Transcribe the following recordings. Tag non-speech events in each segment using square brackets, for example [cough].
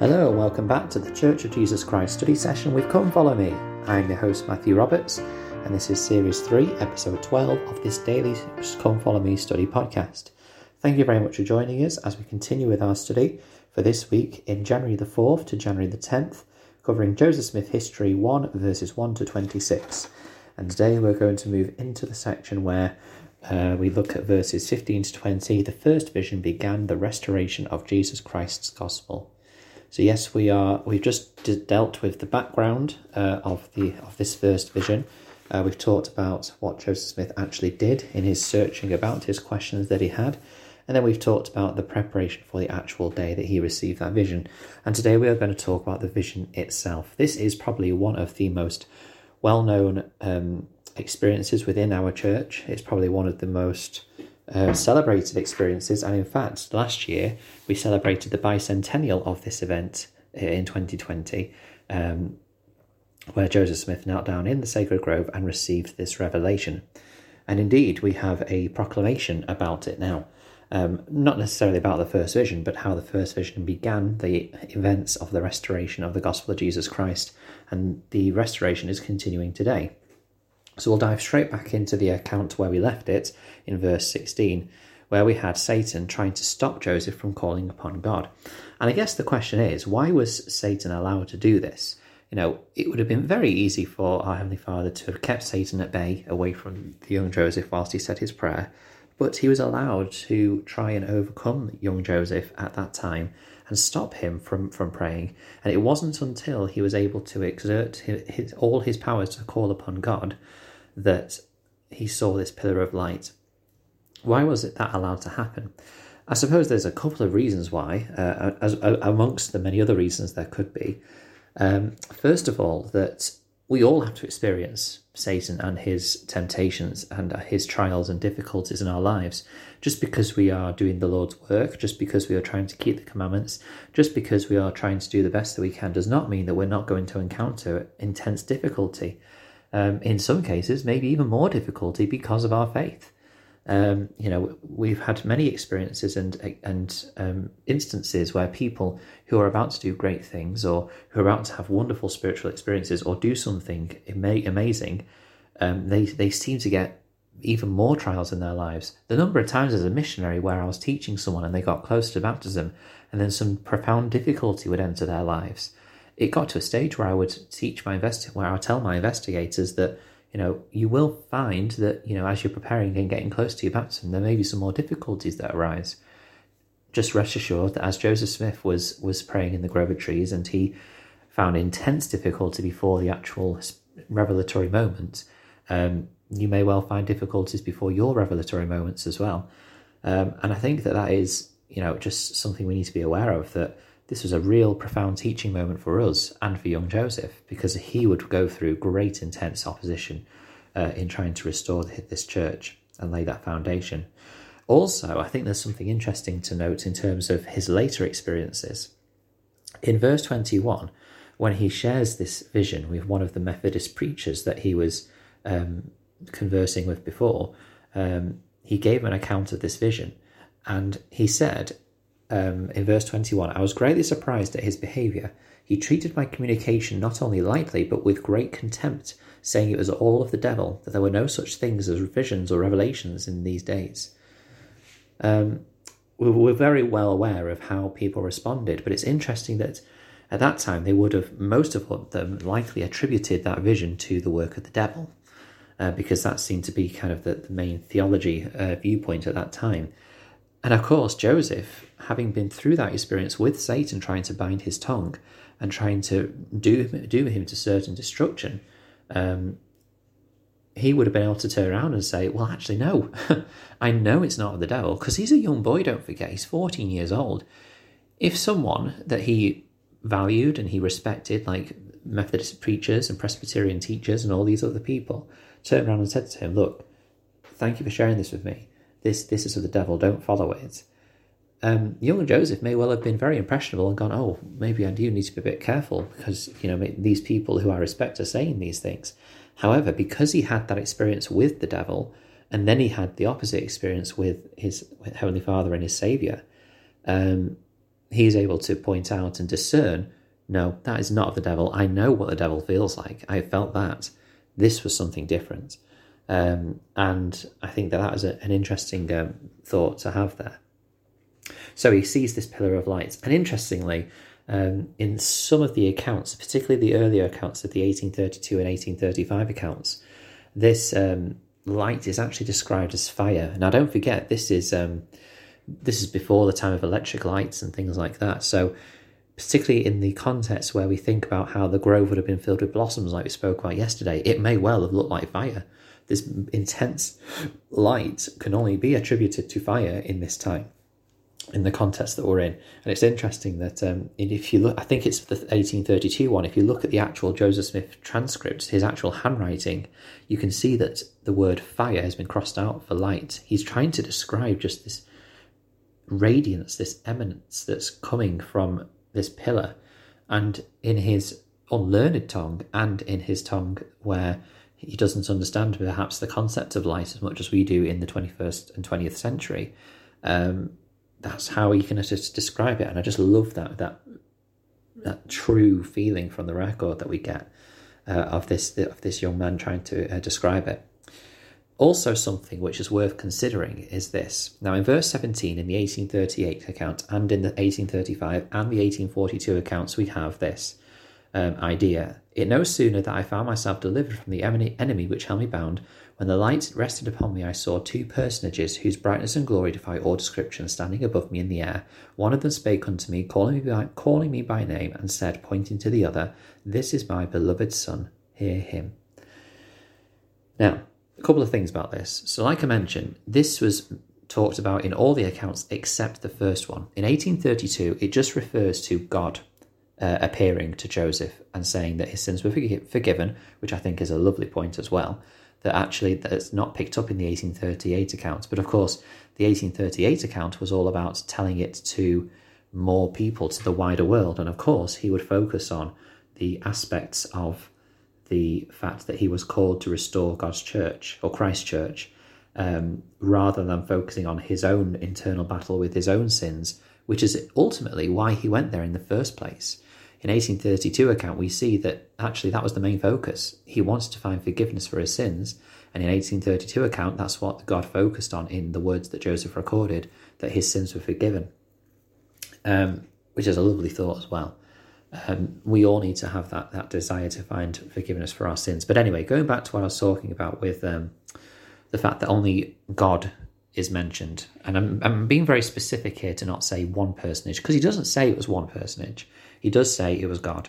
Hello and welcome back to the Church of Jesus Christ study session with Come Follow Me. I'm your host Matthew Roberts, and this is Series 3, Episode 12 of this daily Come Follow Me study podcast. Thank you very much for joining us as we continue with our study for this week in January the 4th to January the 10th, covering Joseph Smith History 1, verses 1 to 26. And today we're going to move into the section where uh, we look at verses 15 to 20. The first vision began the restoration of Jesus Christ's gospel. So yes, we are. We've just dealt with the background uh, of the of this first vision. Uh, we've talked about what Joseph Smith actually did in his searching about his questions that he had, and then we've talked about the preparation for the actual day that he received that vision. And today we are going to talk about the vision itself. This is probably one of the most well-known um, experiences within our church. It's probably one of the most uh, celebrated experiences. And in fact, last year we celebrated the bicentennial of this event uh, in 2020, um, where Joseph Smith knelt down in the sacred grove and received this revelation. And indeed, we have a proclamation about it now. Um, not necessarily about the first vision, but how the first vision began the events of the restoration of the gospel of Jesus Christ. And the restoration is continuing today. So we'll dive straight back into the account where we left it in verse 16, where we had Satan trying to stop Joseph from calling upon God. And I guess the question is, why was Satan allowed to do this? You know, it would have been very easy for our Heavenly Father to have kept Satan at bay away from the young Joseph whilst he said his prayer, but he was allowed to try and overcome young Joseph at that time and stop him from, from praying. And it wasn't until he was able to exert his, his, all his powers to call upon God that he saw this pillar of light. Why was it that allowed to happen? I suppose there's a couple of reasons why, uh, as, amongst the many other reasons there could be. Um, first of all, that we all have to experience Satan and his temptations and his trials and difficulties in our lives. Just because we are doing the Lord's work, just because we are trying to keep the commandments, just because we are trying to do the best that we can, does not mean that we're not going to encounter intense difficulty um, in some cases, maybe even more difficulty because of our faith. Um, you know, we've had many experiences and and um, instances where people who are about to do great things or who are about to have wonderful spiritual experiences or do something ama- amazing, um, they they seem to get even more trials in their lives. The number of times as a missionary where I was teaching someone and they got close to baptism, and then some profound difficulty would enter their lives it got to a stage where I would teach my invest where I would tell my investigators that you know you will find that you know as you're preparing and getting close to your baptism, there may be some more difficulties that arise. Just rest assured that as Joseph Smith was was praying in the grove of trees and he found intense difficulty before the actual revelatory moment, um, you may well find difficulties before your revelatory moments as well. Um, and I think that that is you know just something we need to be aware of that this was a real profound teaching moment for us and for young Joseph because he would go through great intense opposition uh, in trying to restore this church and lay that foundation. Also, I think there's something interesting to note in terms of his later experiences. In verse 21, when he shares this vision with one of the Methodist preachers that he was um, conversing with before, um, he gave an account of this vision. And he said, um, in verse 21, I was greatly surprised at his behavior. He treated my communication not only lightly, but with great contempt, saying it was all of the devil, that there were no such things as visions or revelations in these days. Um, We're very well aware of how people responded, but it's interesting that at that time they would have, most of them likely attributed that vision to the work of the devil, uh, because that seemed to be kind of the, the main theology uh, viewpoint at that time. And of course, Joseph, having been through that experience with Satan trying to bind his tongue and trying to do, do him to certain destruction, um, he would have been able to turn around and say, Well, actually, no, [laughs] I know it's not of the devil, because he's a young boy, don't forget, he's 14 years old. If someone that he valued and he respected, like Methodist preachers and Presbyterian teachers and all these other people, turned around and said to him, Look, thank you for sharing this with me this this is of the devil, don't follow it. Um, young Joseph may well have been very impressionable and gone, oh, maybe I do need to be a bit careful because you know these people who I respect are saying these things. However, because he had that experience with the devil, and then he had the opposite experience with his with Heavenly Father and his Savior, um, he's able to point out and discern no, that is not the devil. I know what the devil feels like. I felt that. This was something different. Um, and I think that that is a, an interesting um, thought to have there. So he sees this pillar of light. And interestingly, um, in some of the accounts, particularly the earlier accounts of the 1832 and 1835 accounts, this um, light is actually described as fire. Now, don't forget, this is um, this is before the time of electric lights and things like that. So particularly in the context where we think about how the grove would have been filled with blossoms, like we spoke about yesterday, it may well have looked like fire. This intense light can only be attributed to fire in this time, in the context that we're in. And it's interesting that um, if you look, I think it's the 1832 one, if you look at the actual Joseph Smith transcript, his actual handwriting, you can see that the word fire has been crossed out for light. He's trying to describe just this radiance, this eminence that's coming from this pillar, and in his unlearned tongue and in his tongue where he doesn't understand perhaps the concept of light as much as we do in the 21st and 20th century. Um, that's how he can just describe it, and I just love that that that true feeling from the record that we get uh, of this of this young man trying to uh, describe it. Also, something which is worth considering is this. Now, in verse 17 in the 1838 account and in the 1835 and the 1842 accounts, we have this um, idea. It no sooner that I found myself delivered from the enemy which held me bound, when the light rested upon me, I saw two personages whose brightness and glory defy all description standing above me in the air. One of them spake unto me, calling me by, calling me by name, and said, pointing to the other, This is my beloved Son, hear him. Now, a couple of things about this. So, like I mentioned, this was talked about in all the accounts except the first one. In 1832, it just refers to God uh, appearing to Joseph and saying that his sins were forgiven, which I think is a lovely point as well. That actually that's not picked up in the 1838 account. But of course, the 1838 account was all about telling it to more people, to the wider world. And of course, he would focus on the aspects of the fact that he was called to restore God's church or Christ's church, um, rather than focusing on his own internal battle with his own sins, which is ultimately why he went there in the first place. In 1832 account, we see that actually that was the main focus. He wanted to find forgiveness for his sins, and in 1832 account, that's what God focused on in the words that Joseph recorded that his sins were forgiven, um, which is a lovely thought as well um, we all need to have that that desire to find forgiveness for our sins. But anyway, going back to what I was talking about with um, the fact that only God is mentioned, and I'm, I'm being very specific here to not say one personage because he doesn't say it was one personage. He does say it was God.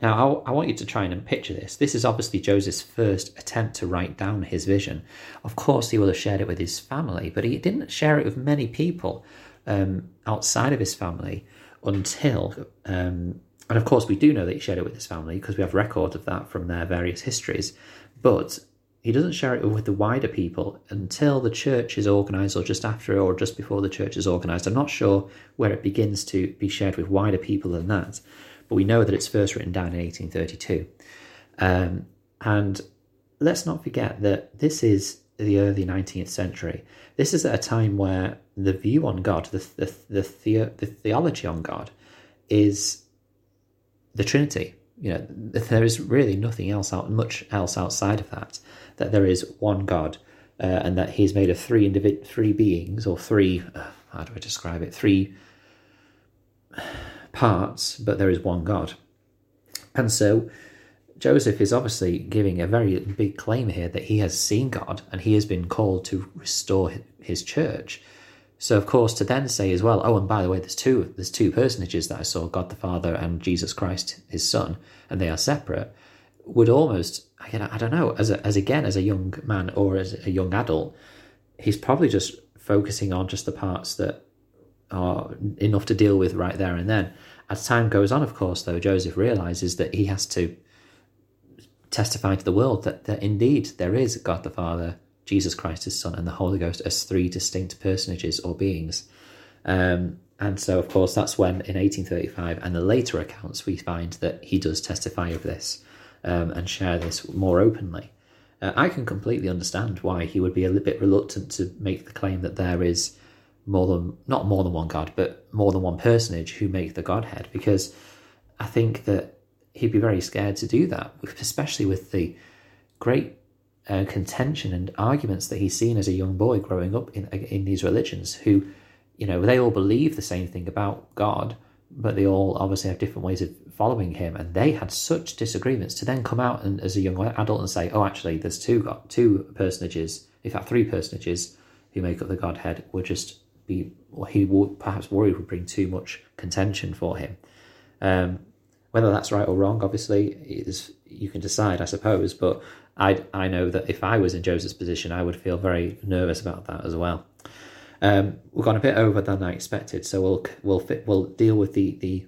Now, I, I want you to try and picture this. This is obviously Joseph's first attempt to write down his vision. Of course, he will have shared it with his family, but he didn't share it with many people um, outside of his family until um, and of course, we do know that he shared it with his family because we have record of that from their various histories. But he doesn't share it with the wider people until the church is organized or just after or just before the church is organized. I'm not sure where it begins to be shared with wider people than that, but we know that it's first written down in 1832. Um, and let's not forget that this is the early 19th century. This is at a time where the view on God, the, the, the, the, the theology on God, is the Trinity. You know, there is really nothing else out, much else outside of that. That there is one God, uh, and that He's made of three individ- three beings or three. Uh, how do I describe it? Three parts, but there is one God. And so Joseph is obviously giving a very big claim here that he has seen God and he has been called to restore his church. So of course to then say as well, oh, and by the way, there's two there's two personages that I saw, God the Father and Jesus Christ, His Son, and they are separate, would almost again I don't know as a, as again as a young man or as a young adult, he's probably just focusing on just the parts that are enough to deal with right there and then. As time goes on, of course, though, Joseph realizes that he has to testify to the world that, that indeed there is God the Father, Jesus Christ, his Son, and the Holy Ghost as three distinct personages or beings. Um, and so, of course, that's when in 1835 and the later accounts we find that he does testify of this um, and share this more openly. Uh, I can completely understand why he would be a little bit reluctant to make the claim that there is more than not more than one god, but more than one personage who make the Godhead. Because I think that he'd be very scared to do that, especially with the great uh, contention and arguments that he's seen as a young boy growing up in in these religions. Who, you know, they all believe the same thing about God, but they all obviously have different ways of following him. And they had such disagreements to then come out and as a young adult and say, "Oh, actually, there's two two personages, in fact, three personages." Who make up the Godhead would just be or he would perhaps worried would bring too much contention for him. Um, whether that's right or wrong, obviously, is you can decide, I suppose. But I I know that if I was in Joseph's position, I would feel very nervous about that as well. Um, we've gone a bit over than I expected, so we'll we'll fit, we'll deal with the the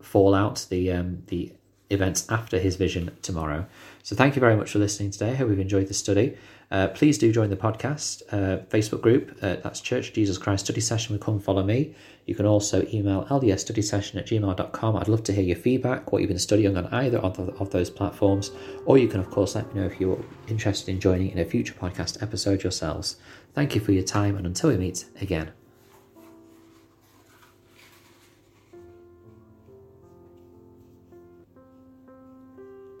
fallout, the um, the events after his vision tomorrow. So thank you very much for listening today. I hope you've enjoyed the study. Uh, please do join the podcast uh, Facebook group. Uh, that's Church Jesus Christ Study Session with Come Follow Me. You can also email ldsstudysession at gmail.com. I'd love to hear your feedback, what you've been studying on either of, the, of those platforms. Or you can, of course, let me know if you're interested in joining in a future podcast episode yourselves. Thank you for your time, and until we meet again.